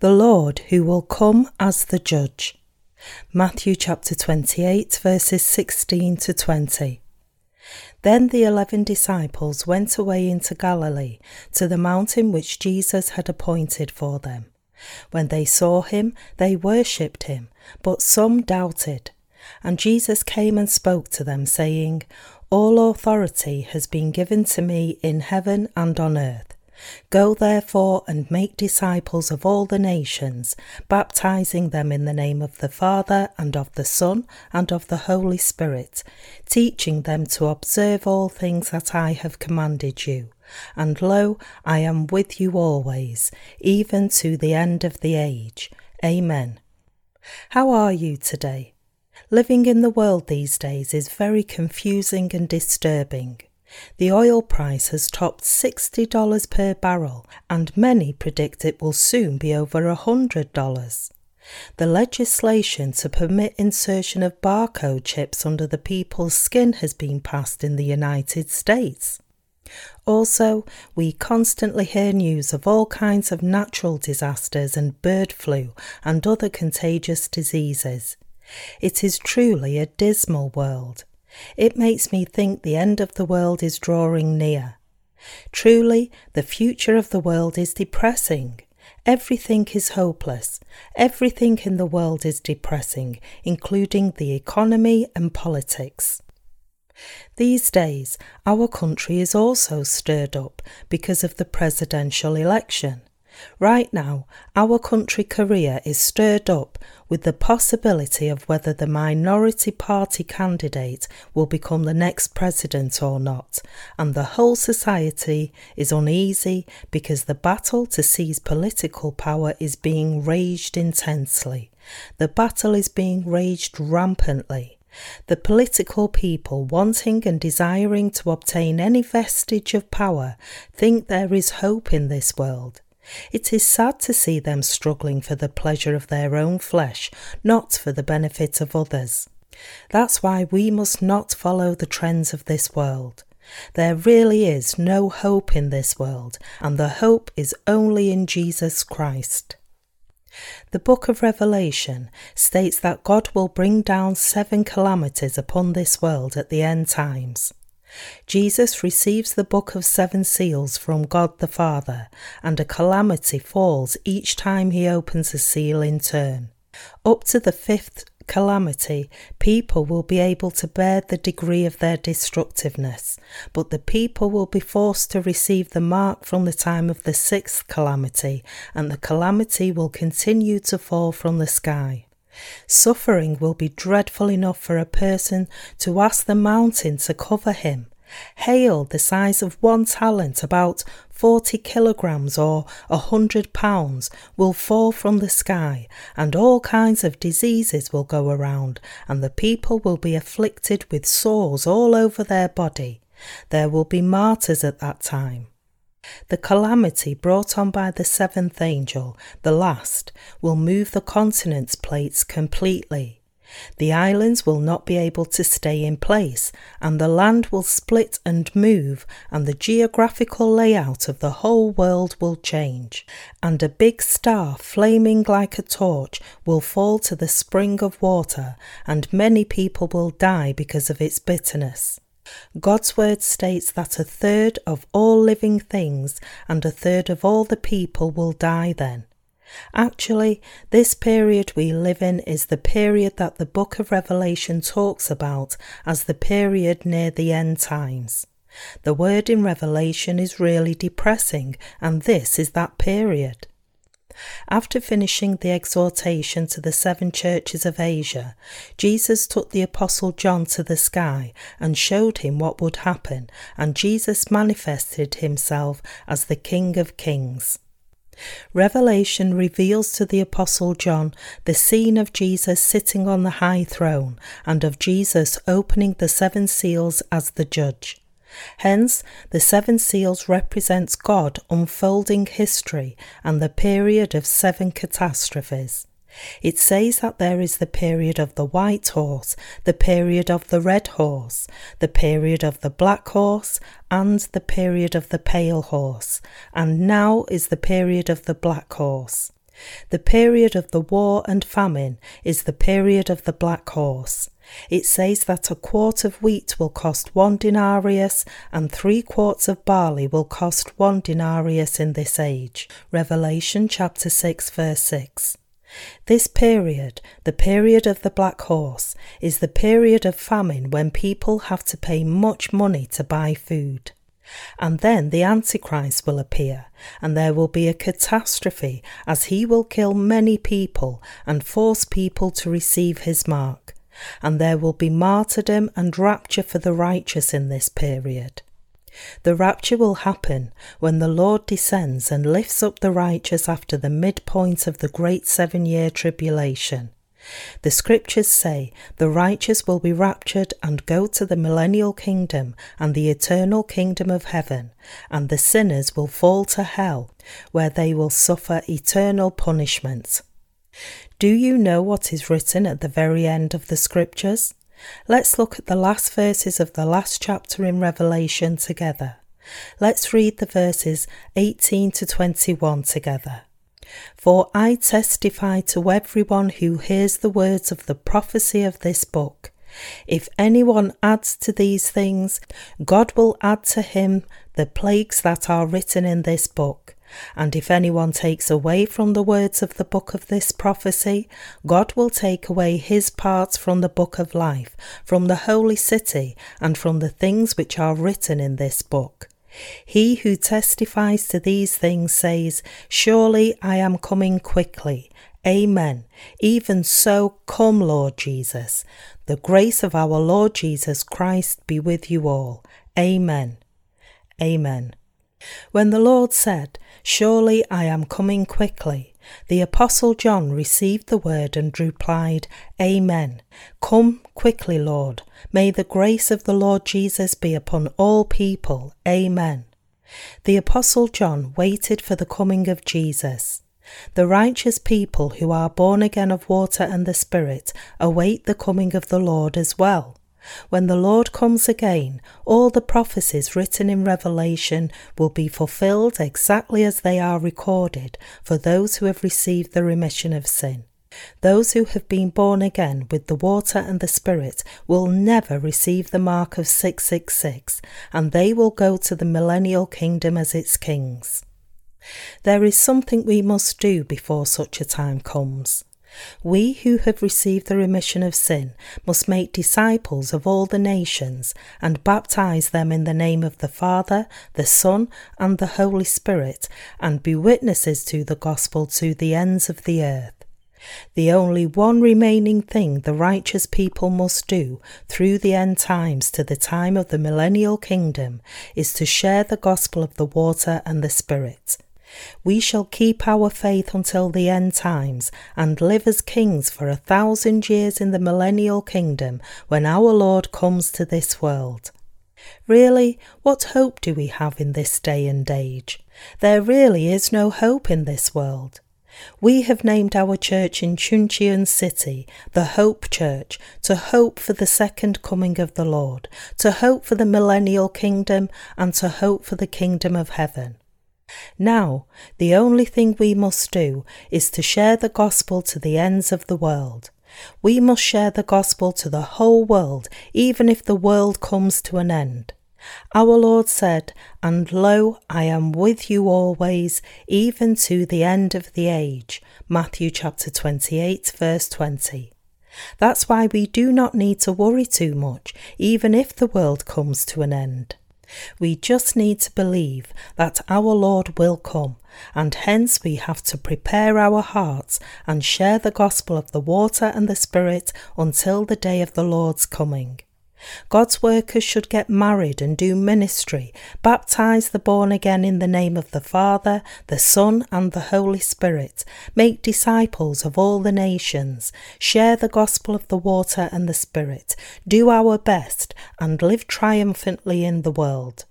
the Lord who will come as the judge. Matthew chapter 28, verses 16 to 20. Then the eleven disciples went away into Galilee to the mountain which Jesus had appointed for them. When they saw him, they worshipped him, but some doubted. And Jesus came and spoke to them, saying, All authority has been given to me in heaven and on earth. Go therefore and make disciples of all the nations, baptizing them in the name of the Father and of the Son and of the Holy Spirit, teaching them to observe all things that I have commanded you. And lo, I am with you always, even to the end of the age. Amen. How are you today? Living in the world these days is very confusing and disturbing. The oil price has topped $60 per barrel, and many predict it will soon be over $100. The legislation to permit insertion of barcode chips under the people's skin has been passed in the United States. Also, we constantly hear news of all kinds of natural disasters and bird flu and other contagious diseases. It is truly a dismal world. It makes me think the end of the world is drawing near. Truly, the future of the world is depressing. Everything is hopeless. Everything in the world is depressing, including the economy and politics. These days, our country is also stirred up because of the presidential election. Right now, our country Korea is stirred up with the possibility of whether the minority party candidate will become the next president or not, and the whole society is uneasy because the battle to seize political power is being raged intensely. The battle is being raged rampantly. The political people wanting and desiring to obtain any vestige of power think there is hope in this world. It is sad to see them struggling for the pleasure of their own flesh, not for the benefit of others. That's why we must not follow the trends of this world. There really is no hope in this world, and the hope is only in Jesus Christ. The book of Revelation states that God will bring down seven calamities upon this world at the end times. Jesus receives the book of seven seals from God the Father, and a calamity falls each time he opens a seal in turn. Up to the fifth calamity, people will be able to bear the degree of their destructiveness, but the people will be forced to receive the mark from the time of the sixth calamity, and the calamity will continue to fall from the sky. Suffering will be dreadful enough for a person to ask the mountain to cover him. Hail the size of one talent, about 40 kilograms or a hundred pounds, will fall from the sky, and all kinds of diseases will go around, and the people will be afflicted with sores all over their body. There will be martyrs at that time. The calamity brought on by the seventh angel, the last, will move the continent's plates completely. The islands will not be able to stay in place, and the land will split and move, and the geographical layout of the whole world will change. And a big star, flaming like a torch, will fall to the spring of water, and many people will die because of its bitterness. God's word states that a third of all living things and a third of all the people will die then. Actually, this period we live in is the period that the book of Revelation talks about as the period near the end times. The word in Revelation is really depressing, and this is that period. After finishing the exhortation to the seven churches of Asia, Jesus took the Apostle John to the sky and showed him what would happen, and Jesus manifested himself as the King of Kings. Revelation reveals to the Apostle John the scene of Jesus sitting on the high throne and of Jesus opening the seven seals as the judge. Hence, the seven seals represents God unfolding history and the period of seven catastrophes. It says that there is the period of the white horse, the period of the red horse, the period of the black horse, and the period of the pale horse, and now is the period of the black horse. The period of the war and famine is the period of the black horse. It says that a quart of wheat will cost one denarius and three quarts of barley will cost one denarius in this age. Revelation chapter 6 verse 6. This period, the period of the black horse, is the period of famine when people have to pay much money to buy food. And then the Antichrist will appear, and there will be a catastrophe as he will kill many people and force people to receive his mark. And there will be martyrdom and rapture for the righteous in this period. The rapture will happen when the Lord descends and lifts up the righteous after the midpoint of the great seven year tribulation. The scriptures say the righteous will be raptured and go to the millennial kingdom and the eternal kingdom of heaven, and the sinners will fall to hell, where they will suffer eternal punishment. Do you know what is written at the very end of the scriptures? Let's look at the last verses of the last chapter in Revelation together. Let's read the verses 18 to 21 together. For I testify to everyone who hears the words of the prophecy of this book. If anyone adds to these things, God will add to him the plagues that are written in this book. And if anyone takes away from the words of the book of this prophecy, God will take away his parts from the book of life, from the holy city, and from the things which are written in this book. He who testifies to these things says, Surely I am coming quickly. Amen. Even so, come, Lord Jesus. The grace of our Lord Jesus Christ be with you all. Amen. Amen. When the Lord said, Surely I am coming quickly, the Apostle John received the word and replied, Amen. Come quickly, Lord. May the grace of the Lord Jesus be upon all people. Amen. The Apostle John waited for the coming of Jesus. The righteous people who are born again of water and the Spirit await the coming of the Lord as well. When the Lord comes again, all the prophecies written in Revelation will be fulfilled exactly as they are recorded for those who have received the remission of sin. Those who have been born again with the water and the Spirit will never receive the mark of 666, and they will go to the millennial kingdom as its kings. There is something we must do before such a time comes. We who have received the remission of sin must make disciples of all the nations and baptize them in the name of the Father, the Son, and the Holy Spirit, and be witnesses to the gospel to the ends of the earth. The only one remaining thing the righteous people must do through the end times to the time of the millennial kingdom is to share the gospel of the water and the Spirit. We shall keep our faith until the end times and live as kings for a thousand years in the millennial kingdom when our Lord comes to this world. Really, what hope do we have in this day and age? There really is no hope in this world. We have named our church in Chuncheon City the Hope Church to hope for the second coming of the Lord, to hope for the millennial kingdom, and to hope for the kingdom of heaven. Now, the only thing we must do is to share the gospel to the ends of the world. We must share the gospel to the whole world, even if the world comes to an end. Our Lord said, And lo, I am with you always, even to the end of the age. Matthew chapter 28, verse 20. That's why we do not need to worry too much, even if the world comes to an end. We just need to believe that our Lord will come, and hence we have to prepare our hearts and share the gospel of the water and the Spirit until the day of the Lord's coming. God's workers should get married and do ministry, baptize the born again in the name of the Father, the Son, and the Holy Spirit, make disciples of all the nations, share the gospel of the water and the Spirit, do our best, and live triumphantly in the world.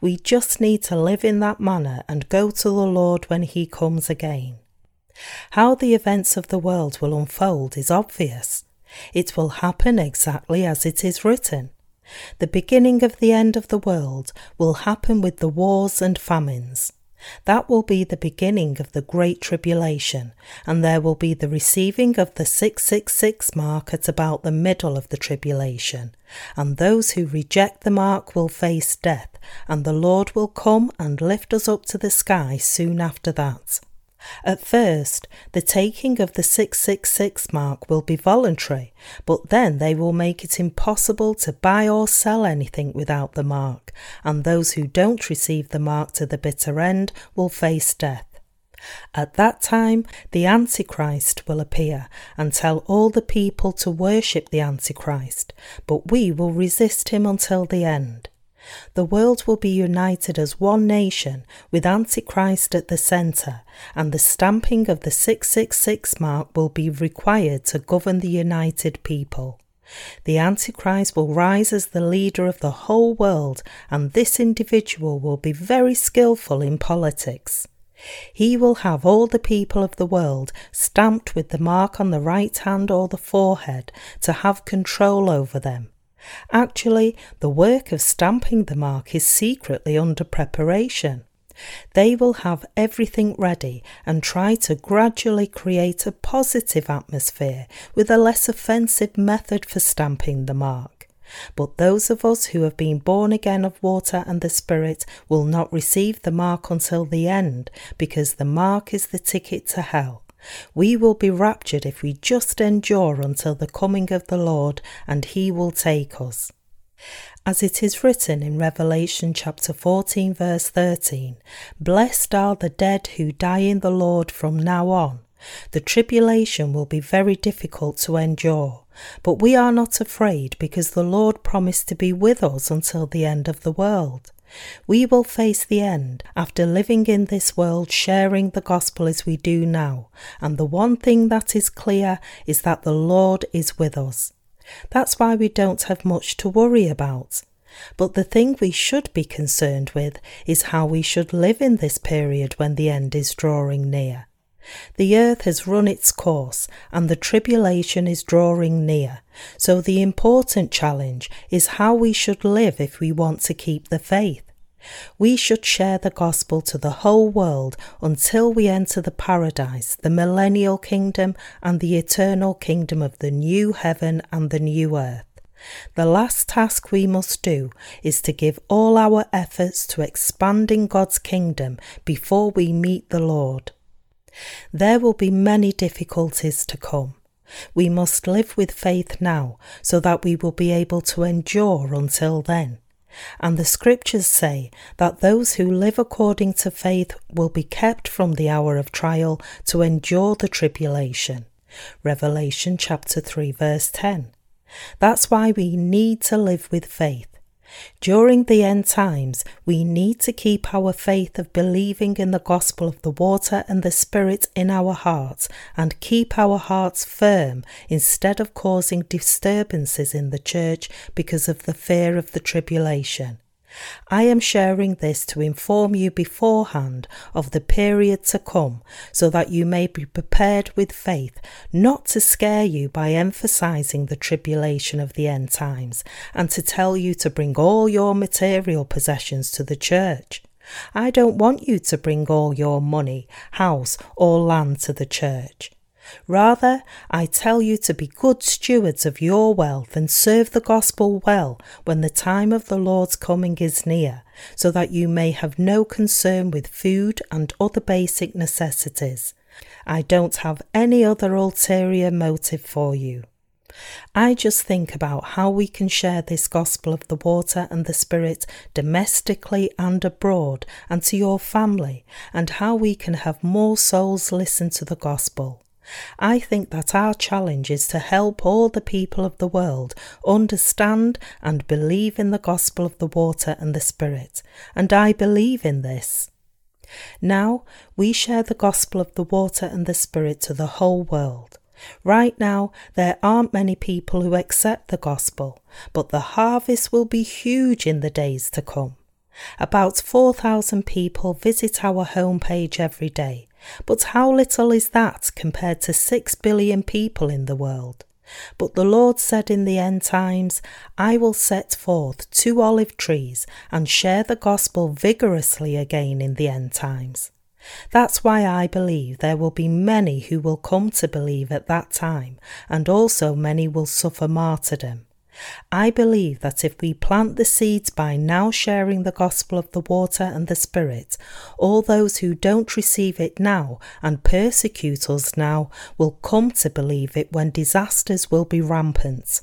We just need to live in that manner and go to the Lord when He comes again. How the events of the world will unfold is obvious. It will happen exactly as it is written. The beginning of the end of the world will happen with the wars and famines. That will be the beginning of the Great Tribulation, and there will be the receiving of the 666 mark at about the middle of the tribulation. And those who reject the mark will face death, and the Lord will come and lift us up to the sky soon after that. At first, the taking of the 666 mark will be voluntary, but then they will make it impossible to buy or sell anything without the mark, and those who don't receive the mark to the bitter end will face death. At that time, the Antichrist will appear and tell all the people to worship the Antichrist, but we will resist him until the end. The world will be united as one nation with Antichrist at the centre, and the stamping of the 666 mark will be required to govern the united people. The Antichrist will rise as the leader of the whole world, and this individual will be very skilful in politics. He will have all the people of the world stamped with the mark on the right hand or the forehead to have control over them. Actually, the work of stamping the mark is secretly under preparation. They will have everything ready and try to gradually create a positive atmosphere with a less offensive method for stamping the mark. But those of us who have been born again of water and the Spirit will not receive the mark until the end, because the mark is the ticket to hell. We will be raptured if we just endure until the coming of the Lord, and he will take us. As it is written in Revelation chapter 14, verse 13 Blessed are the dead who die in the Lord from now on. The tribulation will be very difficult to endure, but we are not afraid because the Lord promised to be with us until the end of the world. We will face the end after living in this world sharing the gospel as we do now, and the one thing that is clear is that the Lord is with us. That's why we don't have much to worry about. But the thing we should be concerned with is how we should live in this period when the end is drawing near. The earth has run its course and the tribulation is drawing near. So the important challenge is how we should live if we want to keep the faith. We should share the gospel to the whole world until we enter the paradise, the millennial kingdom, and the eternal kingdom of the new heaven and the new earth. The last task we must do is to give all our efforts to expanding God's kingdom before we meet the Lord. There will be many difficulties to come. We must live with faith now so that we will be able to endure until then. And the scriptures say that those who live according to faith will be kept from the hour of trial to endure the tribulation. Revelation chapter 3 verse 10. That's why we need to live with faith. During the end times, we need to keep our faith of believing in the gospel of the water and the Spirit in our hearts and keep our hearts firm instead of causing disturbances in the church because of the fear of the tribulation. I am sharing this to inform you beforehand of the period to come so that you may be prepared with faith, not to scare you by emphasizing the tribulation of the end times and to tell you to bring all your material possessions to the church. I don't want you to bring all your money, house, or land to the church. Rather, I tell you to be good stewards of your wealth and serve the gospel well when the time of the Lord's coming is near, so that you may have no concern with food and other basic necessities. I don't have any other ulterior motive for you. I just think about how we can share this gospel of the water and the spirit domestically and abroad and to your family, and how we can have more souls listen to the gospel. I think that our challenge is to help all the people of the world understand and believe in the gospel of the water and the Spirit, and I believe in this. Now we share the gospel of the water and the Spirit to the whole world. Right now, there aren't many people who accept the gospel, but the harvest will be huge in the days to come. About 4,000 people visit our homepage every day, but how little is that compared to 6 billion people in the world? But the Lord said in the end times, I will set forth two olive trees and share the gospel vigorously again in the end times. That's why I believe there will be many who will come to believe at that time, and also many will suffer martyrdom. I believe that if we plant the seeds by now sharing the gospel of the water and the Spirit, all those who don't receive it now and persecute us now will come to believe it when disasters will be rampant.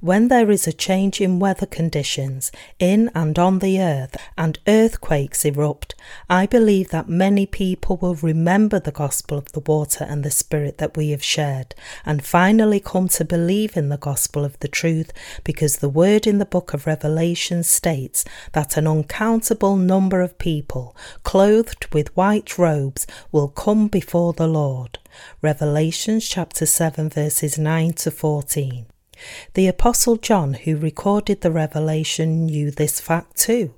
When there is a change in weather conditions in and on the earth and earthquakes erupt, I believe that many people will remember the gospel of the water and the spirit that we have shared and finally come to believe in the gospel of the truth because the word in the book of Revelation states that an uncountable number of people clothed with white robes will come before the Lord. Revelation chapter 7 verses 9 to 14. The Apostle John, who recorded the revelation, knew this fact too.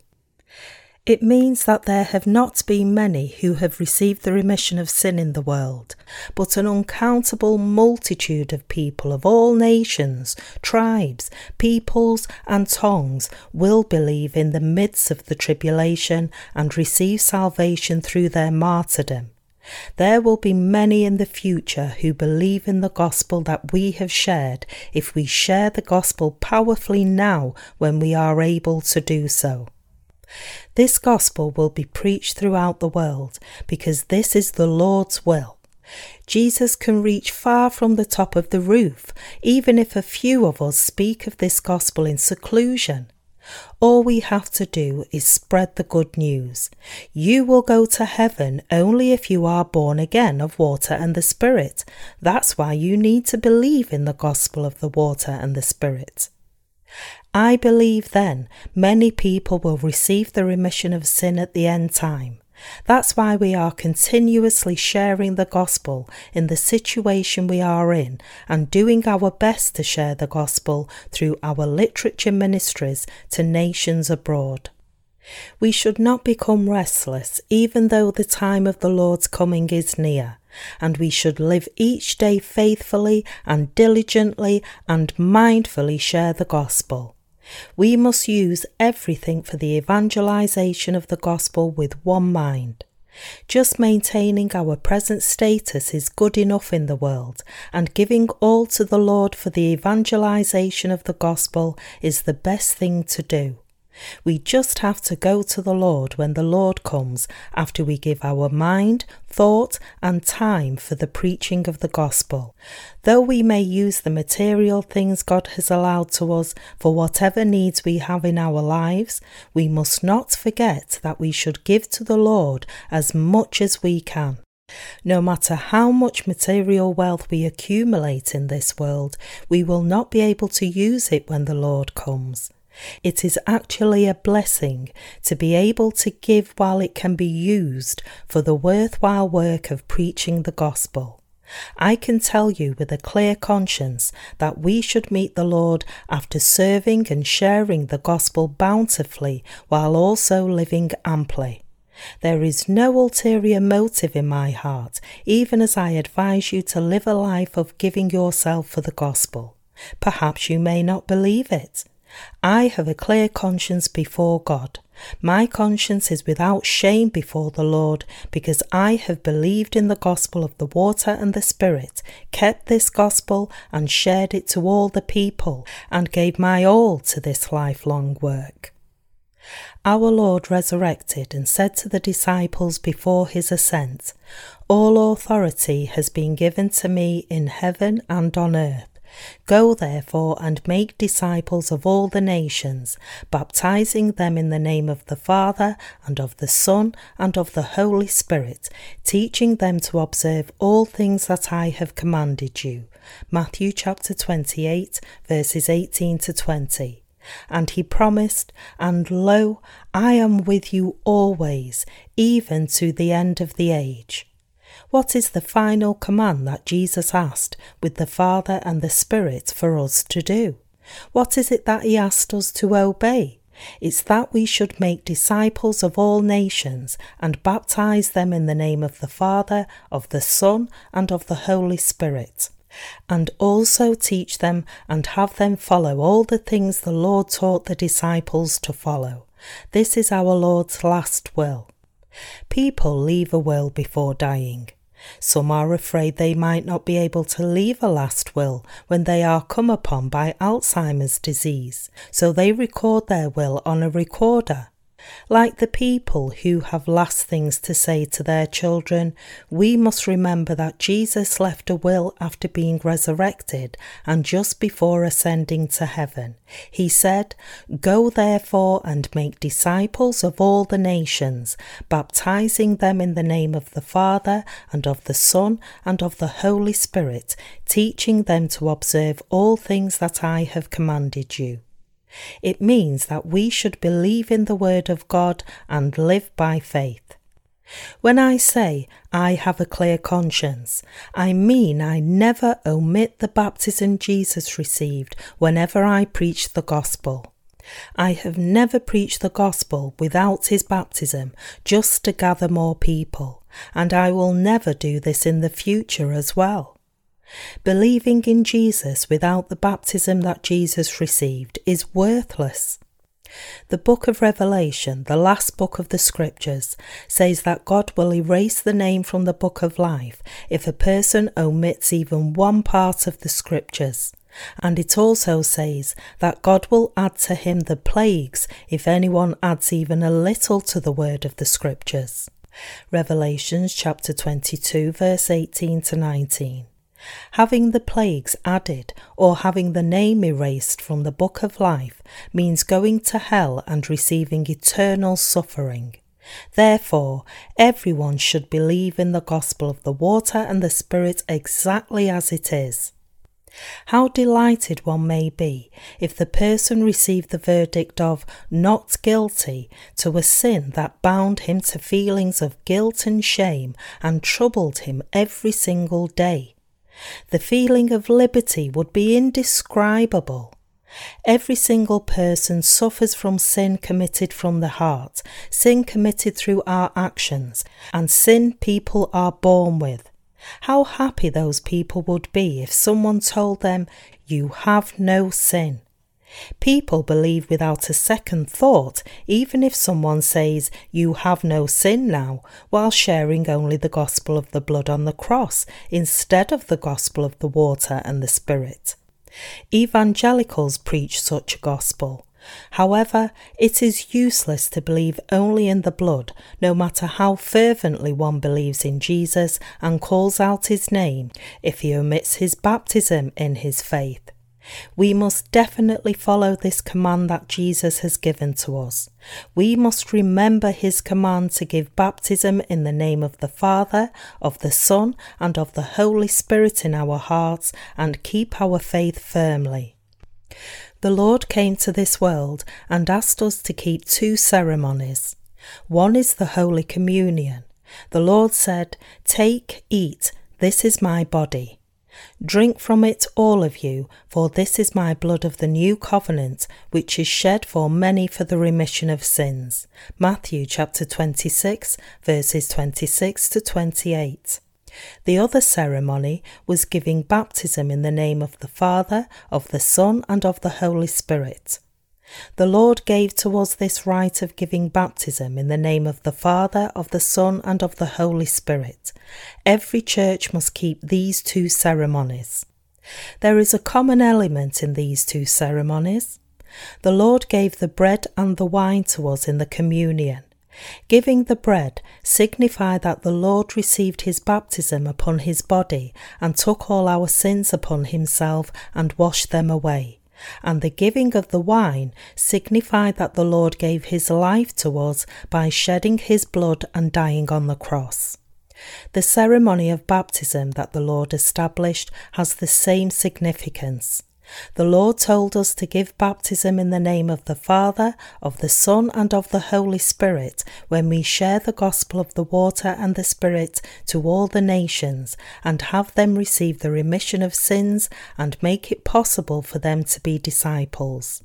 It means that there have not been many who have received the remission of sin in the world, but an uncountable multitude of people of all nations, tribes, peoples, and tongues will believe in the midst of the tribulation and receive salvation through their martyrdom. There will be many in the future who believe in the gospel that we have shared if we share the gospel powerfully now when we are able to do so. This gospel will be preached throughout the world because this is the Lord's will. Jesus can reach far from the top of the roof, even if a few of us speak of this gospel in seclusion. All we have to do is spread the good news. You will go to heaven only if you are born again of water and the Spirit. That's why you need to believe in the gospel of the water and the Spirit. I believe then many people will receive the remission of sin at the end time. That's why we are continuously sharing the gospel in the situation we are in and doing our best to share the gospel through our literature ministries to nations abroad. We should not become restless even though the time of the Lord's coming is near, and we should live each day faithfully and diligently and mindfully share the gospel. We must use everything for the evangelization of the gospel with one mind. Just maintaining our present status is good enough in the world, and giving all to the Lord for the evangelization of the gospel is the best thing to do. We just have to go to the Lord when the Lord comes after we give our mind, thought, and time for the preaching of the gospel. Though we may use the material things God has allowed to us for whatever needs we have in our lives, we must not forget that we should give to the Lord as much as we can. No matter how much material wealth we accumulate in this world, we will not be able to use it when the Lord comes. It is actually a blessing to be able to give while it can be used for the worthwhile work of preaching the gospel. I can tell you with a clear conscience that we should meet the Lord after serving and sharing the gospel bountifully while also living amply. There is no ulterior motive in my heart, even as I advise you to live a life of giving yourself for the gospel. Perhaps you may not believe it. I have a clear conscience before God. My conscience is without shame before the Lord, because I have believed in the gospel of the water and the Spirit, kept this gospel and shared it to all the people, and gave my all to this lifelong work. Our Lord resurrected and said to the disciples before his ascent, All authority has been given to me in heaven and on earth. Go therefore and make disciples of all the nations, baptizing them in the name of the Father, and of the Son, and of the Holy Spirit, teaching them to observe all things that I have commanded you. Matthew chapter 28, verses 18 to 20. And he promised, And lo, I am with you always, even to the end of the age. What is the final command that Jesus asked with the Father and the Spirit for us to do? What is it that he asked us to obey? It's that we should make disciples of all nations and baptize them in the name of the Father, of the Son, and of the Holy Spirit. and also teach them and have them follow all the things the Lord taught the disciples to follow. This is our Lord's last will. People leave a will before dying. Some are afraid they might not be able to leave a last will when they are come upon by Alzheimer's disease, so they record their will on a recorder. Like the people who have last things to say to their children, we must remember that Jesus left a will after being resurrected and just before ascending to heaven. He said, Go therefore and make disciples of all the nations, baptizing them in the name of the Father and of the Son and of the Holy Spirit, teaching them to observe all things that I have commanded you. It means that we should believe in the Word of God and live by faith. When I say I have a clear conscience, I mean I never omit the baptism Jesus received whenever I preach the gospel. I have never preached the gospel without his baptism just to gather more people, and I will never do this in the future as well. Believing in Jesus without the baptism that Jesus received is worthless. The book of Revelation, the last book of the scriptures, says that God will erase the name from the book of life if a person omits even one part of the scriptures. And it also says that God will add to him the plagues if anyone adds even a little to the word of the scriptures. Revelations chapter 22, verse 18 to 19 having the plagues added or having the name erased from the book of life means going to hell and receiving eternal suffering. Therefore, everyone should believe in the gospel of the water and the Spirit exactly as it is. How delighted one may be if the person received the verdict of not guilty to a sin that bound him to feelings of guilt and shame and troubled him every single day. The feeling of liberty would be indescribable. Every single person suffers from sin committed from the heart, sin committed through our actions, and sin people are born with. How happy those people would be if someone told them, You have no sin. People believe without a second thought, even if someone says, You have no sin now, while sharing only the gospel of the blood on the cross instead of the gospel of the water and the Spirit. Evangelicals preach such a gospel. However, it is useless to believe only in the blood, no matter how fervently one believes in Jesus and calls out his name, if he omits his baptism in his faith. We must definitely follow this command that Jesus has given to us. We must remember his command to give baptism in the name of the Father, of the Son, and of the Holy Spirit in our hearts and keep our faith firmly. The Lord came to this world and asked us to keep two ceremonies. One is the Holy Communion. The Lord said, Take, eat, this is my body. Drink from it, all of you, for this is my blood of the new covenant, which is shed for many for the remission of sins. Matthew chapter 26, verses 26 to 28. The other ceremony was giving baptism in the name of the Father, of the Son, and of the Holy Spirit. The Lord gave to us this rite of giving baptism in the name of the Father, of the Son, and of the Holy Spirit. Every church must keep these two ceremonies. There is a common element in these two ceremonies. The Lord gave the bread and the wine to us in the communion. Giving the bread signified that the Lord received his baptism upon his body and took all our sins upon himself and washed them away and the giving of the wine signified that the Lord gave his life to us by shedding his blood and dying on the cross. The ceremony of baptism that the Lord established has the same significance. The Lord told us to give baptism in the name of the Father, of the Son, and of the Holy Spirit when we share the gospel of the water and the Spirit to all the nations and have them receive the remission of sins and make it possible for them to be disciples.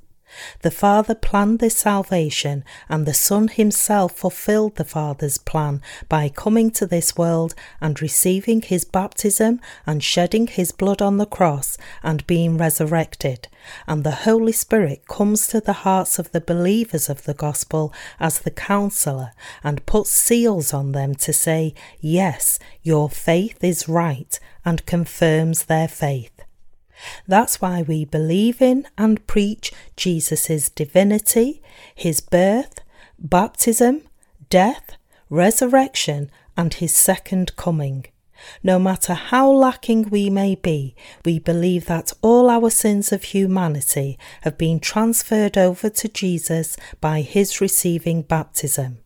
The Father planned this salvation, and the Son himself fulfilled the Father's plan by coming to this world and receiving his baptism and shedding his blood on the cross and being resurrected. And the Holy Spirit comes to the hearts of the believers of the gospel as the counselor and puts seals on them to say, Yes, your faith is right, and confirms their faith. That's why we believe in and preach Jesus' divinity, his birth, baptism, death, resurrection, and his second coming. No matter how lacking we may be, we believe that all our sins of humanity have been transferred over to Jesus by his receiving baptism.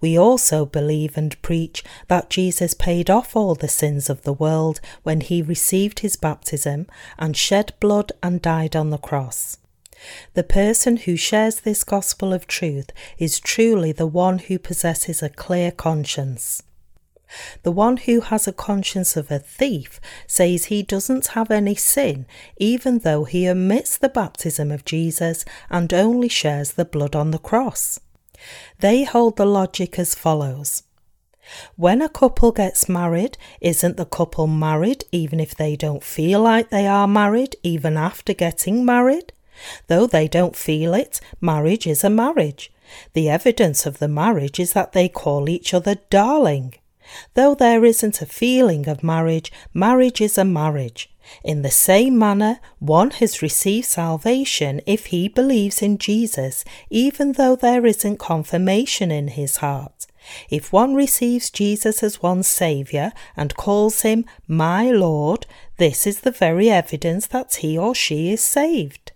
We also believe and preach that Jesus paid off all the sins of the world when he received his baptism and shed blood and died on the cross. The person who shares this gospel of truth is truly the one who possesses a clear conscience. The one who has a conscience of a thief says he doesn't have any sin, even though he omits the baptism of Jesus and only shares the blood on the cross. They hold the logic as follows. When a couple gets married, isn't the couple married even if they don't feel like they are married, even after getting married? Though they don't feel it, marriage is a marriage. The evidence of the marriage is that they call each other darling. Though there isn't a feeling of marriage, marriage is a marriage. In the same manner, one has received salvation if he believes in Jesus, even though there isn't confirmation in his heart. If one receives Jesus as one's Saviour and calls him my Lord, this is the very evidence that he or she is saved.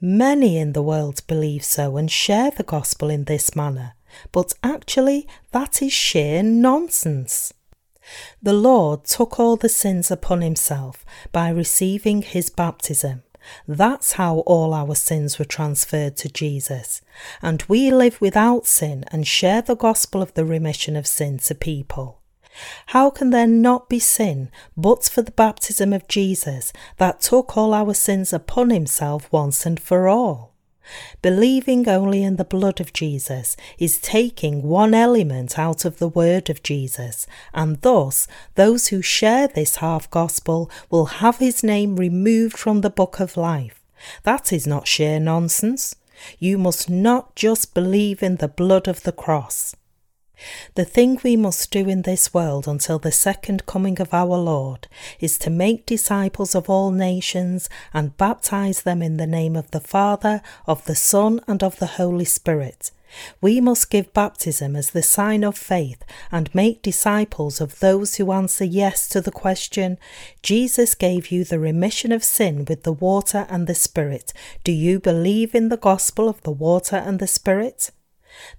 Many in the world believe so and share the gospel in this manner, but actually that is sheer nonsense. The Lord took all the sins upon himself by receiving his baptism. That's how all our sins were transferred to Jesus. And we live without sin and share the gospel of the remission of sin to people. How can there not be sin but for the baptism of Jesus that took all our sins upon himself once and for all? Believing only in the blood of Jesus is taking one element out of the word of Jesus, and thus those who share this half gospel will have his name removed from the book of life. That is not sheer nonsense. You must not just believe in the blood of the cross. The thing we must do in this world until the second coming of our Lord is to make disciples of all nations and baptize them in the name of the Father, of the Son, and of the Holy Spirit. We must give baptism as the sign of faith and make disciples of those who answer yes to the question Jesus gave you the remission of sin with the water and the Spirit. Do you believe in the gospel of the water and the Spirit?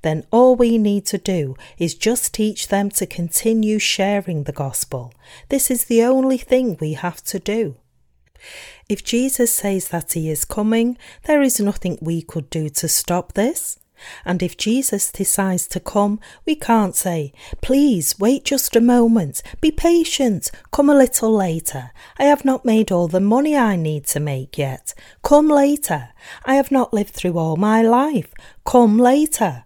Then all we need to do is just teach them to continue sharing the gospel. This is the only thing we have to do. If Jesus says that he is coming, there is nothing we could do to stop this. And if Jesus decides to come, we can't say, Please wait just a moment, be patient, come a little later. I have not made all the money I need to make yet. Come later. I have not lived through all my life. Come later.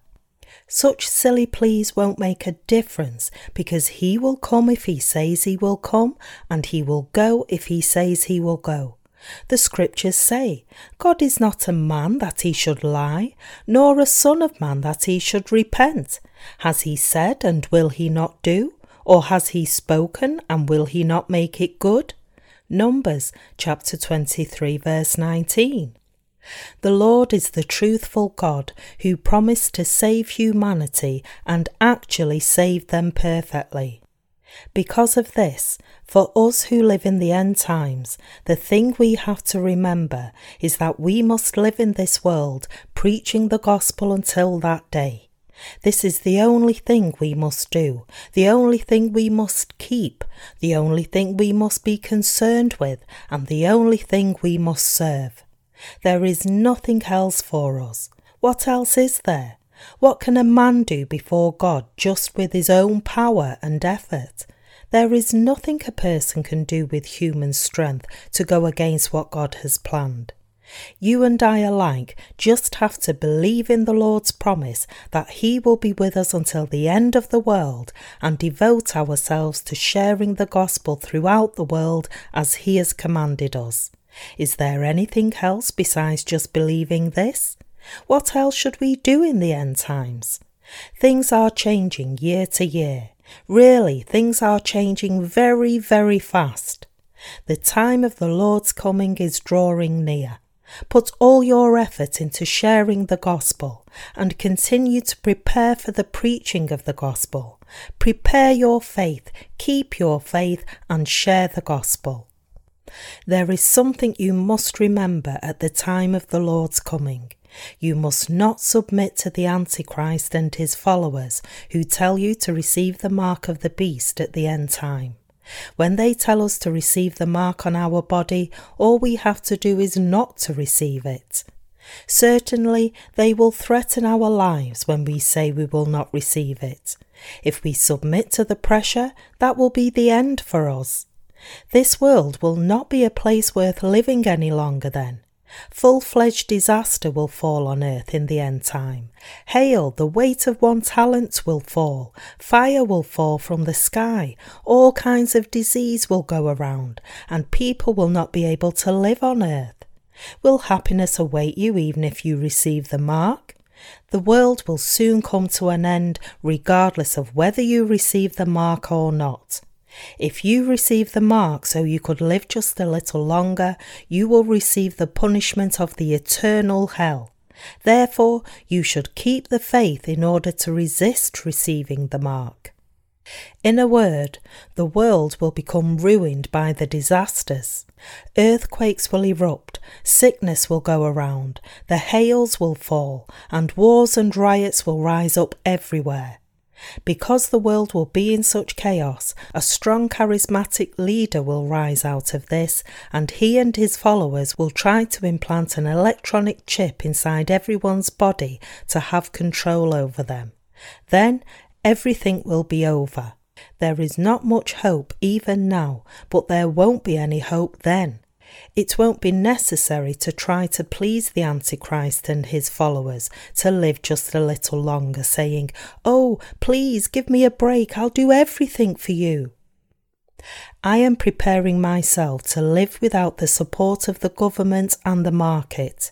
Such silly pleas won't make a difference because he will come if he says he will come, and he will go if he says he will go. The scriptures say, God is not a man that he should lie, nor a son of man that he should repent. Has he said, and will he not do? Or has he spoken, and will he not make it good? Numbers chapter 23, verse 19. The Lord is the truthful God who promised to save humanity and actually saved them perfectly. Because of this, for us who live in the end times, the thing we have to remember is that we must live in this world preaching the gospel until that day. This is the only thing we must do, the only thing we must keep, the only thing we must be concerned with, and the only thing we must serve. There is nothing else for us. What else is there? What can a man do before God just with his own power and effort? There is nothing a person can do with human strength to go against what God has planned. You and I alike just have to believe in the Lord's promise that He will be with us until the end of the world and devote ourselves to sharing the gospel throughout the world as He has commanded us. Is there anything else besides just believing this? What else should we do in the end times? Things are changing year to year. Really, things are changing very, very fast. The time of the Lord's coming is drawing near. Put all your effort into sharing the gospel and continue to prepare for the preaching of the gospel. Prepare your faith, keep your faith, and share the gospel. There is something you must remember at the time of the Lord's coming. You must not submit to the Antichrist and his followers who tell you to receive the mark of the beast at the end time. When they tell us to receive the mark on our body, all we have to do is not to receive it. Certainly, they will threaten our lives when we say we will not receive it. If we submit to the pressure, that will be the end for us. This world will not be a place worth living any longer then. Full fledged disaster will fall on earth in the end time. Hail, the weight of one talent will fall. Fire will fall from the sky. All kinds of disease will go around, and people will not be able to live on earth. Will happiness await you even if you receive the mark? The world will soon come to an end, regardless of whether you receive the mark or not. If you receive the mark so you could live just a little longer, you will receive the punishment of the eternal hell. Therefore, you should keep the faith in order to resist receiving the mark. In a word, the world will become ruined by the disasters. Earthquakes will erupt, sickness will go around, the hails will fall, and wars and riots will rise up everywhere. Because the world will be in such chaos, a strong charismatic leader will rise out of this, and he and his followers will try to implant an electronic chip inside everyone's body to have control over them. Then everything will be over. There is not much hope even now, but there won't be any hope then. It won't be necessary to try to please the Antichrist and his followers to live just a little longer, saying, Oh, please give me a break, I'll do everything for you. I am preparing myself to live without the support of the government and the market.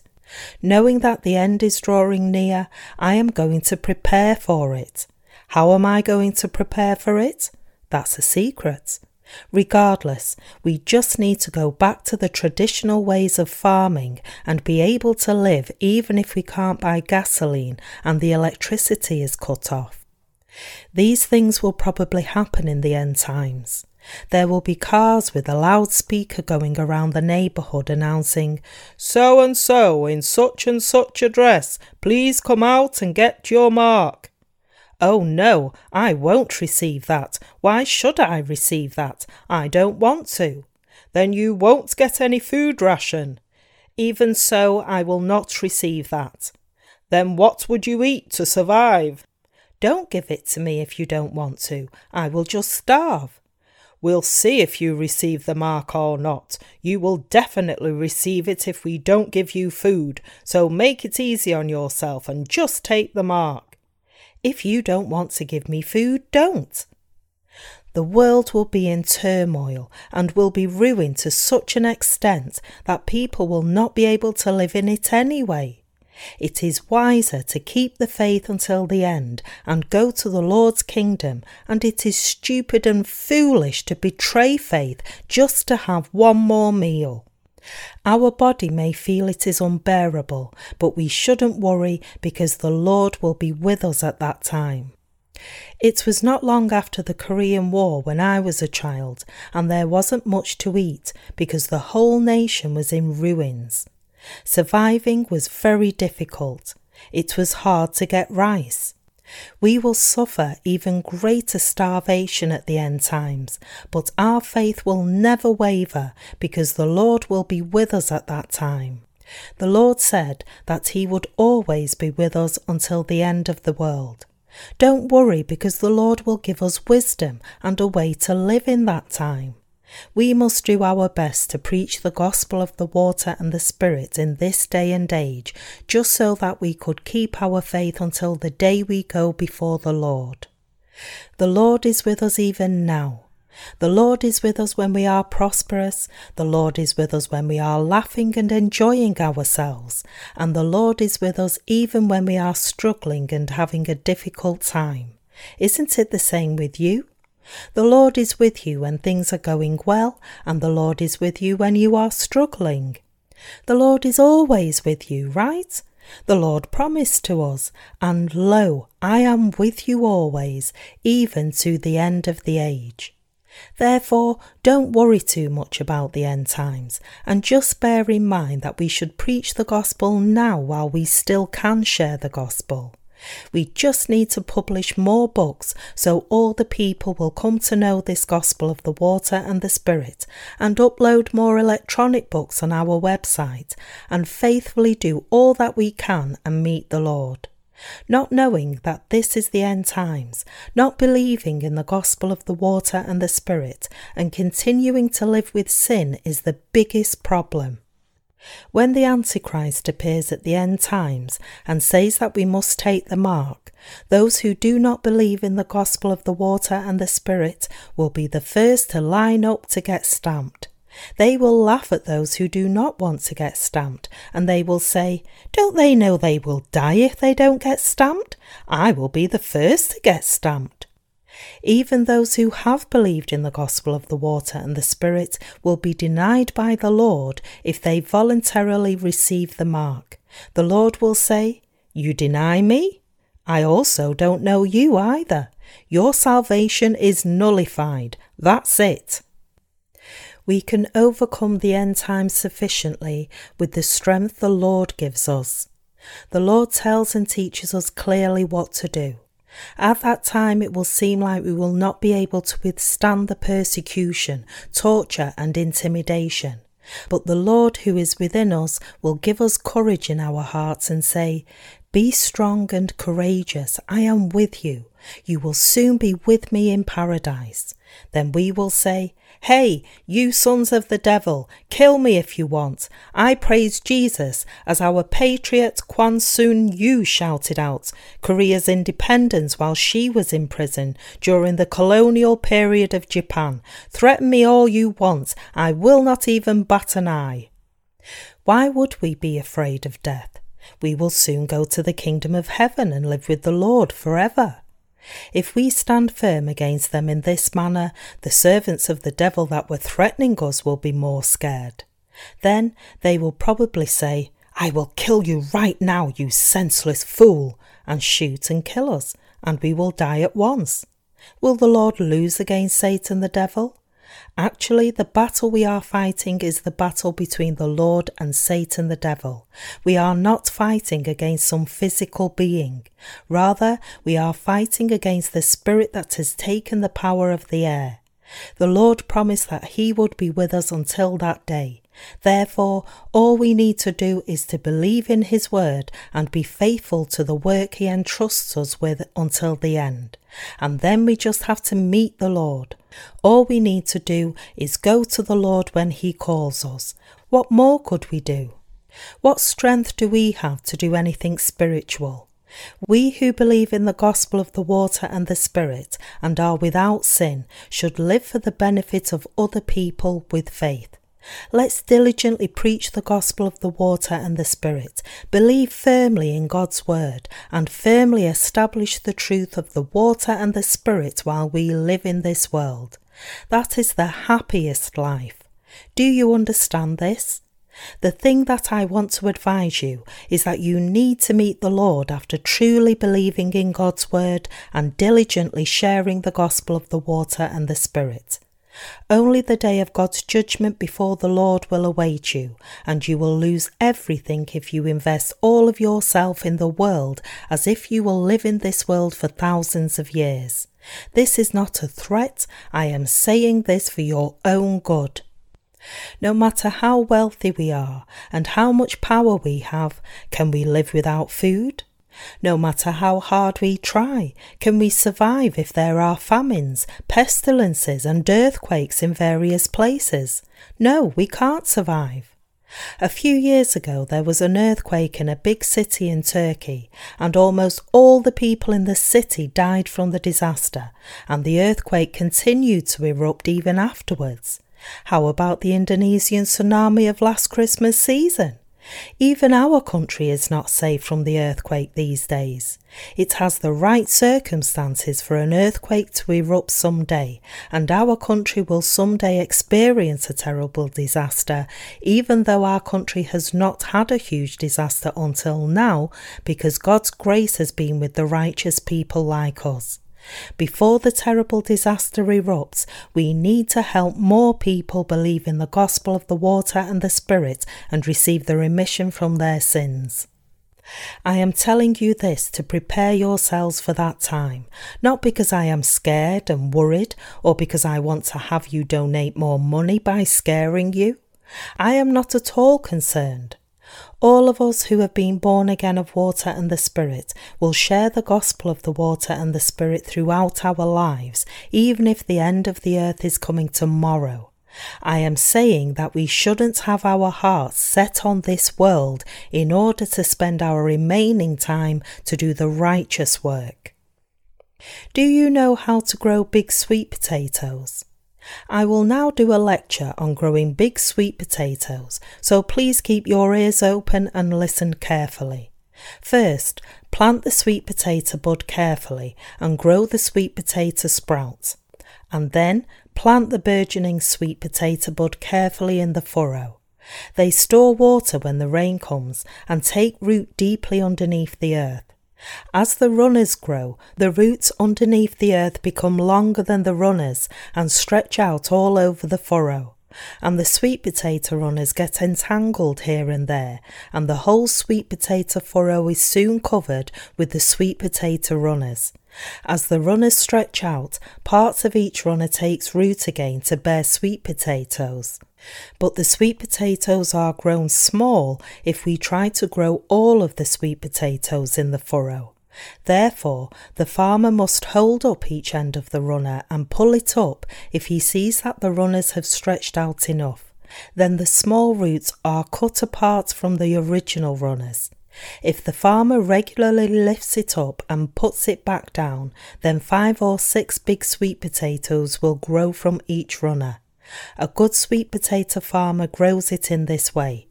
Knowing that the end is drawing near, I am going to prepare for it. How am I going to prepare for it? That's a secret. Regardless, we just need to go back to the traditional ways of farming and be able to live even if we can't buy gasoline and the electricity is cut off. These things will probably happen in the end times. There will be cars with a loudspeaker going around the neighbourhood announcing, So and so in such and such a dress, please come out and get your mark. Oh no, I won't receive that. Why should I receive that? I don't want to. Then you won't get any food ration. Even so, I will not receive that. Then what would you eat to survive? Don't give it to me if you don't want to. I will just starve. We'll see if you receive the mark or not. You will definitely receive it if we don't give you food, so make it easy on yourself and just take the mark. If you don't want to give me food, don't. The world will be in turmoil and will be ruined to such an extent that people will not be able to live in it anyway. It is wiser to keep the faith until the end and go to the Lord's kingdom, and it is stupid and foolish to betray faith just to have one more meal. Our body may feel it is unbearable, but we shouldn't worry because the Lord will be with us at that time. It was not long after the Korean War when I was a child, and there wasn't much to eat because the whole nation was in ruins. Surviving was very difficult. It was hard to get rice. We will suffer even greater starvation at the end times, but our faith will never waver because the Lord will be with us at that time. The Lord said that He would always be with us until the end of the world. Don't worry because the Lord will give us wisdom and a way to live in that time. We must do our best to preach the gospel of the water and the Spirit in this day and age, just so that we could keep our faith until the day we go before the Lord. The Lord is with us even now. The Lord is with us when we are prosperous. The Lord is with us when we are laughing and enjoying ourselves. And the Lord is with us even when we are struggling and having a difficult time. Isn't it the same with you? The Lord is with you when things are going well, and the Lord is with you when you are struggling. The Lord is always with you, right? The Lord promised to us, and lo, I am with you always, even to the end of the age. Therefore, don't worry too much about the end times, and just bear in mind that we should preach the gospel now while we still can share the gospel. We just need to publish more books so all the people will come to know this gospel of the water and the spirit, and upload more electronic books on our website, and faithfully do all that we can and meet the Lord. Not knowing that this is the end times, not believing in the gospel of the water and the spirit, and continuing to live with sin is the biggest problem. When the Antichrist appears at the end times and says that we must take the mark, those who do not believe in the gospel of the water and the Spirit will be the first to line up to get stamped. They will laugh at those who do not want to get stamped, and they will say, Don't they know they will die if they don't get stamped? I will be the first to get stamped. Even those who have believed in the gospel of the water and the Spirit will be denied by the Lord if they voluntarily receive the mark. The Lord will say, You deny me? I also don't know you either. Your salvation is nullified. That's it. We can overcome the end times sufficiently with the strength the Lord gives us. The Lord tells and teaches us clearly what to do. At that time, it will seem like we will not be able to withstand the persecution, torture, and intimidation. But the Lord who is within us will give us courage in our hearts and say, Be strong and courageous. I am with you. You will soon be with me in paradise. Then we will say, Hey, you sons of the devil, kill me if you want. I praise Jesus as our patriot Kwan Soon Yu shouted out Korea's independence while she was in prison during the colonial period of Japan. Threaten me all you want, I will not even bat an eye. Why would we be afraid of death? We will soon go to the kingdom of heaven and live with the Lord forever. If we stand firm against them in this manner, the servants of the devil that were threatening us will be more scared. Then they will probably say, I will kill you right now, you senseless fool, and shoot and kill us, and we will die at once. Will the Lord lose against Satan the devil? Actually, the battle we are fighting is the battle between the Lord and Satan the devil. We are not fighting against some physical being. Rather, we are fighting against the spirit that has taken the power of the air. The Lord promised that He would be with us until that day. Therefore, all we need to do is to believe in His word and be faithful to the work He entrusts us with until the end. And then we just have to meet the Lord. All we need to do is go to the Lord when He calls us. What more could we do? What strength do we have to do anything spiritual? We who believe in the gospel of the water and the Spirit and are without sin should live for the benefit of other people with faith. Let's diligently preach the gospel of the water and the Spirit, believe firmly in God's word, and firmly establish the truth of the water and the Spirit while we live in this world. That is the happiest life. Do you understand this? The thing that I want to advise you is that you need to meet the Lord after truly believing in God's word and diligently sharing the gospel of the water and the Spirit. Only the day of God's judgment before the Lord will await you, and you will lose everything if you invest all of yourself in the world as if you will live in this world for thousands of years. This is not a threat, I am saying this for your own good. No matter how wealthy we are and how much power we have, can we live without food? No matter how hard we try, can we survive if there are famines, pestilences, and earthquakes in various places? No, we can't survive. A few years ago, there was an earthquake in a big city in Turkey, and almost all the people in the city died from the disaster, and the earthquake continued to erupt even afterwards. How about the Indonesian tsunami of last Christmas season? Even our country is not safe from the earthquake these days. It has the right circumstances for an earthquake to erupt someday, and our country will someday experience a terrible disaster, even though our country has not had a huge disaster until now, because God's grace has been with the righteous people like us. Before the terrible disaster erupts, we need to help more people believe in the gospel of the water and the Spirit and receive the remission from their sins. I am telling you this to prepare yourselves for that time, not because I am scared and worried or because I want to have you donate more money by scaring you. I am not at all concerned. All of us who have been born again of water and the Spirit will share the gospel of the water and the Spirit throughout our lives, even if the end of the earth is coming tomorrow. I am saying that we shouldn't have our hearts set on this world in order to spend our remaining time to do the righteous work. Do you know how to grow big sweet potatoes? I will now do a lecture on growing big sweet potatoes, so please keep your ears open and listen carefully. First, plant the sweet potato bud carefully and grow the sweet potato sprout. And then plant the burgeoning sweet potato bud carefully in the furrow. They store water when the rain comes and take root deeply underneath the earth. As the runners grow, the roots underneath the earth become longer than the runners and stretch out all over the furrow. And the sweet potato runners get entangled here and there, and the whole sweet potato furrow is soon covered with the sweet potato runners. As the runners stretch out, parts of each runner takes root again to bear sweet potatoes. But the sweet potatoes are grown small if we try to grow all of the sweet potatoes in the furrow. Therefore, the farmer must hold up each end of the runner and pull it up if he sees that the runners have stretched out enough. Then the small roots are cut apart from the original runners. If the farmer regularly lifts it up and puts it back down, then five or six big sweet potatoes will grow from each runner. A good sweet potato farmer grows it in this way.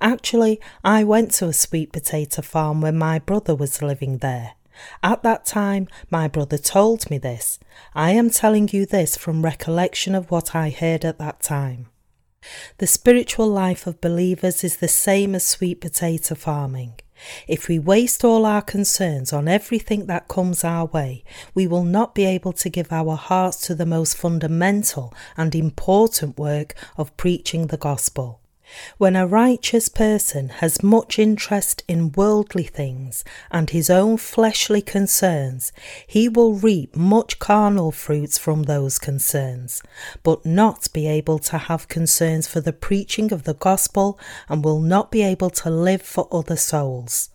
Actually, I went to a sweet potato farm when my brother was living there. At that time, my brother told me this. I am telling you this from recollection of what I heard at that time. The spiritual life of believers is the same as sweet potato farming. If we waste all our concerns on everything that comes our way, we will not be able to give our hearts to the most fundamental and important work of preaching the gospel. When a righteous person has much interest in worldly things and his own fleshly concerns, he will reap much carnal fruits from those concerns, but not be able to have concerns for the preaching of the gospel and will not be able to live for other souls.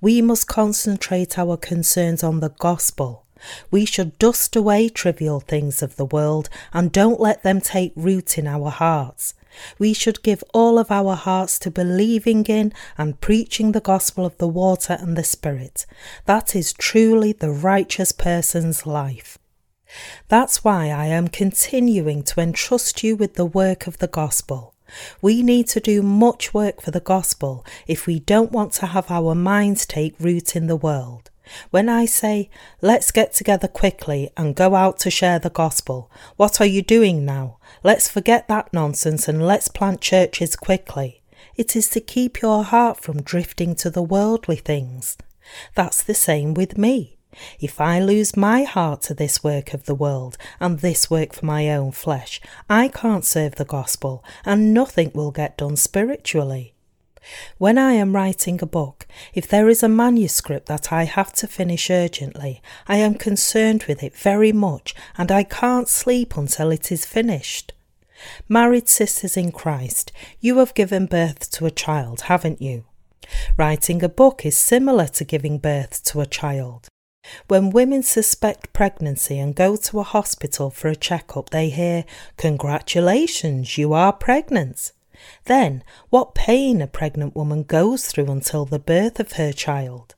We must concentrate our concerns on the gospel. We should dust away trivial things of the world and don't let them take root in our hearts. We should give all of our hearts to believing in and preaching the gospel of the water and the Spirit. That is truly the righteous person's life. That's why I am continuing to entrust you with the work of the gospel. We need to do much work for the gospel if we don't want to have our minds take root in the world. When I say, let's get together quickly and go out to share the gospel, what are you doing now? Let's forget that nonsense and let's plant churches quickly. It is to keep your heart from drifting to the worldly things. That's the same with me. If I lose my heart to this work of the world and this work for my own flesh, I can't serve the gospel and nothing will get done spiritually. When I am writing a book, if there is a manuscript that I have to finish urgently, I am concerned with it very much and I can't sleep until it is finished. Married sisters in Christ, you have given birth to a child, haven't you? Writing a book is similar to giving birth to a child. When women suspect pregnancy and go to a hospital for a checkup, they hear, Congratulations, you are pregnant. Then, what pain a pregnant woman goes through until the birth of her child.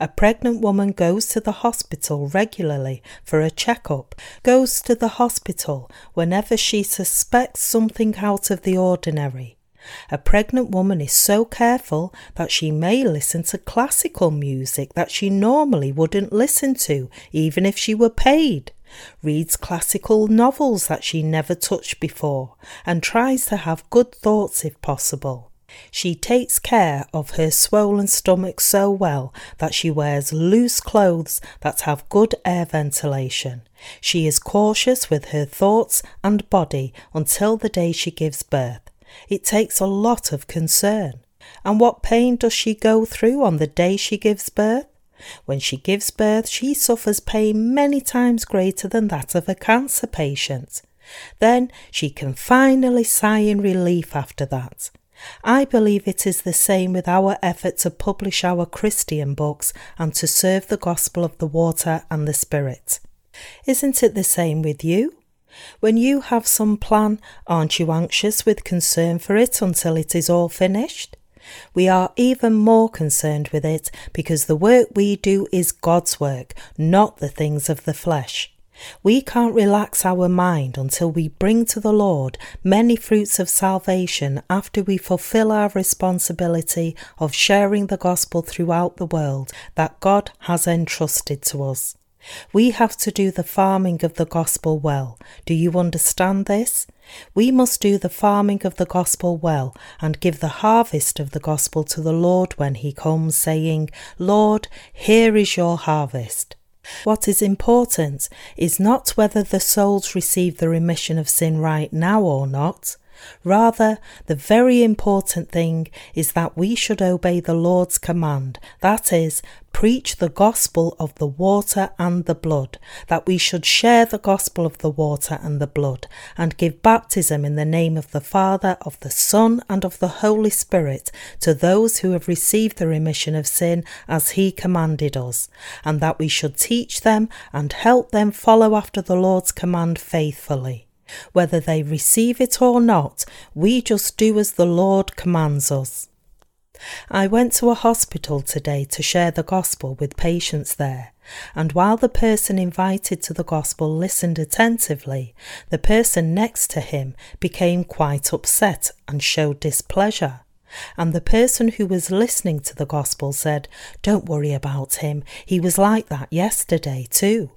A pregnant woman goes to the hospital regularly for a checkup, goes to the hospital whenever she suspects something out of the ordinary. A pregnant woman is so careful that she may listen to classical music that she normally wouldn't listen to, even if she were paid, reads classical novels that she never touched before, and tries to have good thoughts if possible. She takes care of her swollen stomach so well that she wears loose clothes that have good air ventilation. She is cautious with her thoughts and body until the day she gives birth. It takes a lot of concern. And what pain does she go through on the day she gives birth? When she gives birth, she suffers pain many times greater than that of a cancer patient. Then she can finally sigh in relief after that. I believe it is the same with our effort to publish our Christian books and to serve the gospel of the water and the Spirit. Isn't it the same with you? When you have some plan, aren't you anxious with concern for it until it is all finished? We are even more concerned with it because the work we do is God's work, not the things of the flesh. We can't relax our mind until we bring to the Lord many fruits of salvation after we fulfill our responsibility of sharing the gospel throughout the world that God has entrusted to us. We have to do the farming of the gospel well. Do you understand this? We must do the farming of the gospel well and give the harvest of the gospel to the Lord when he comes, saying, Lord, here is your harvest. What is important is not whether the souls receive the remission of sin right now or not. Rather, the very important thing is that we should obey the Lord's command, that is, preach the gospel of the water and the blood, that we should share the gospel of the water and the blood, and give baptism in the name of the Father, of the Son, and of the Holy Spirit to those who have received the remission of sin as He commanded us, and that we should teach them and help them follow after the Lord's command faithfully. Whether they receive it or not, we just do as the Lord commands us. I went to a hospital today to share the gospel with patients there, and while the person invited to the gospel listened attentively, the person next to him became quite upset and showed displeasure. And the person who was listening to the gospel said, Don't worry about him, he was like that yesterday too.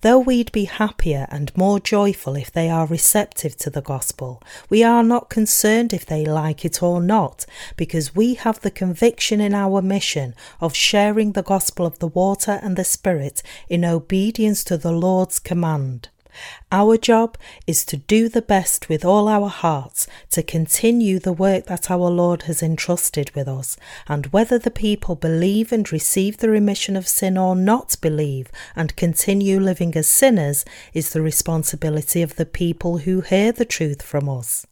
Though we'd be happier and more joyful if they are receptive to the gospel, we are not concerned if they like it or not, because we have the conviction in our mission of sharing the gospel of the water and the Spirit in obedience to the Lord's command. Our job is to do the best with all our hearts to continue the work that our Lord has entrusted with us, and whether the people believe and receive the remission of sin or not believe and continue living as sinners is the responsibility of the people who hear the truth from us.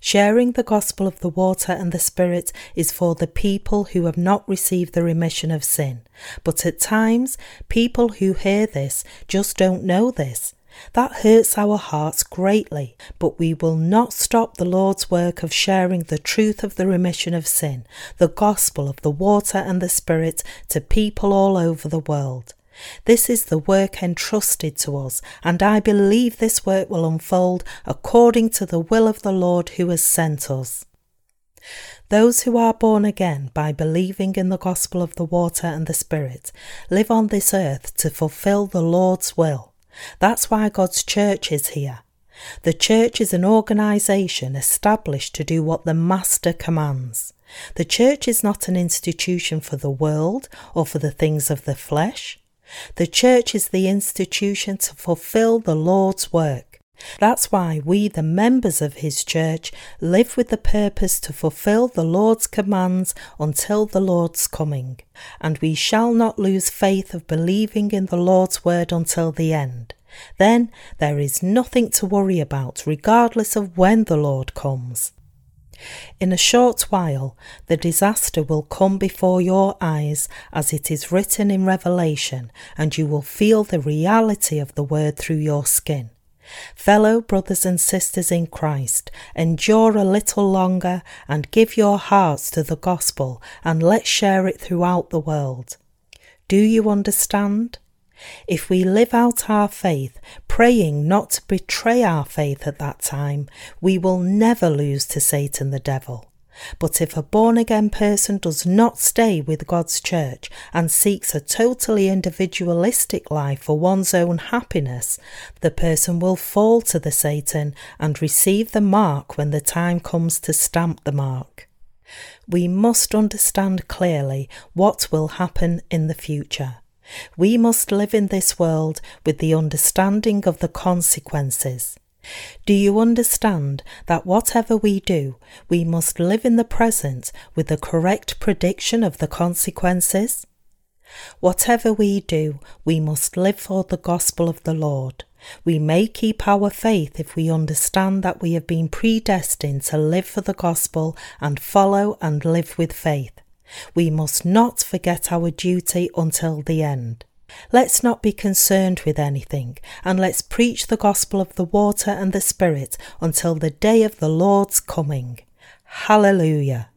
Sharing the gospel of the water and the Spirit is for the people who have not received the remission of sin. But at times, people who hear this just don't know this. That hurts our hearts greatly, but we will not stop the Lord's work of sharing the truth of the remission of sin, the gospel of the water and the Spirit to people all over the world. This is the work entrusted to us, and I believe this work will unfold according to the will of the Lord who has sent us. Those who are born again by believing in the gospel of the water and the Spirit live on this earth to fulfill the Lord's will. That's why God's church is here. The church is an organisation established to do what the Master commands. The church is not an institution for the world or for the things of the flesh. The church is the institution to fulfill the Lord's work. That's why we, the members of His church, live with the purpose to fulfill the Lord's commands until the Lord's coming, and we shall not lose faith of believing in the Lord's word until the end. Then there is nothing to worry about, regardless of when the Lord comes. In a short while, the disaster will come before your eyes as it is written in Revelation, and you will feel the reality of the word through your skin. Fellow brothers and sisters in Christ, endure a little longer and give your hearts to the gospel and let's share it throughout the world. Do you understand? If we live out our faith, praying not to betray our faith at that time, we will never lose to Satan the devil. But if a born again person does not stay with God's church and seeks a totally individualistic life for one's own happiness, the person will fall to the Satan and receive the mark when the time comes to stamp the mark. We must understand clearly what will happen in the future. We must live in this world with the understanding of the consequences. Do you understand that whatever we do, we must live in the present with the correct prediction of the consequences? Whatever we do, we must live for the gospel of the Lord. We may keep our faith if we understand that we have been predestined to live for the gospel and follow and live with faith. We must not forget our duty until the end. Let's not be concerned with anything, and let's preach the gospel of the water and the Spirit until the day of the Lord's coming. Hallelujah.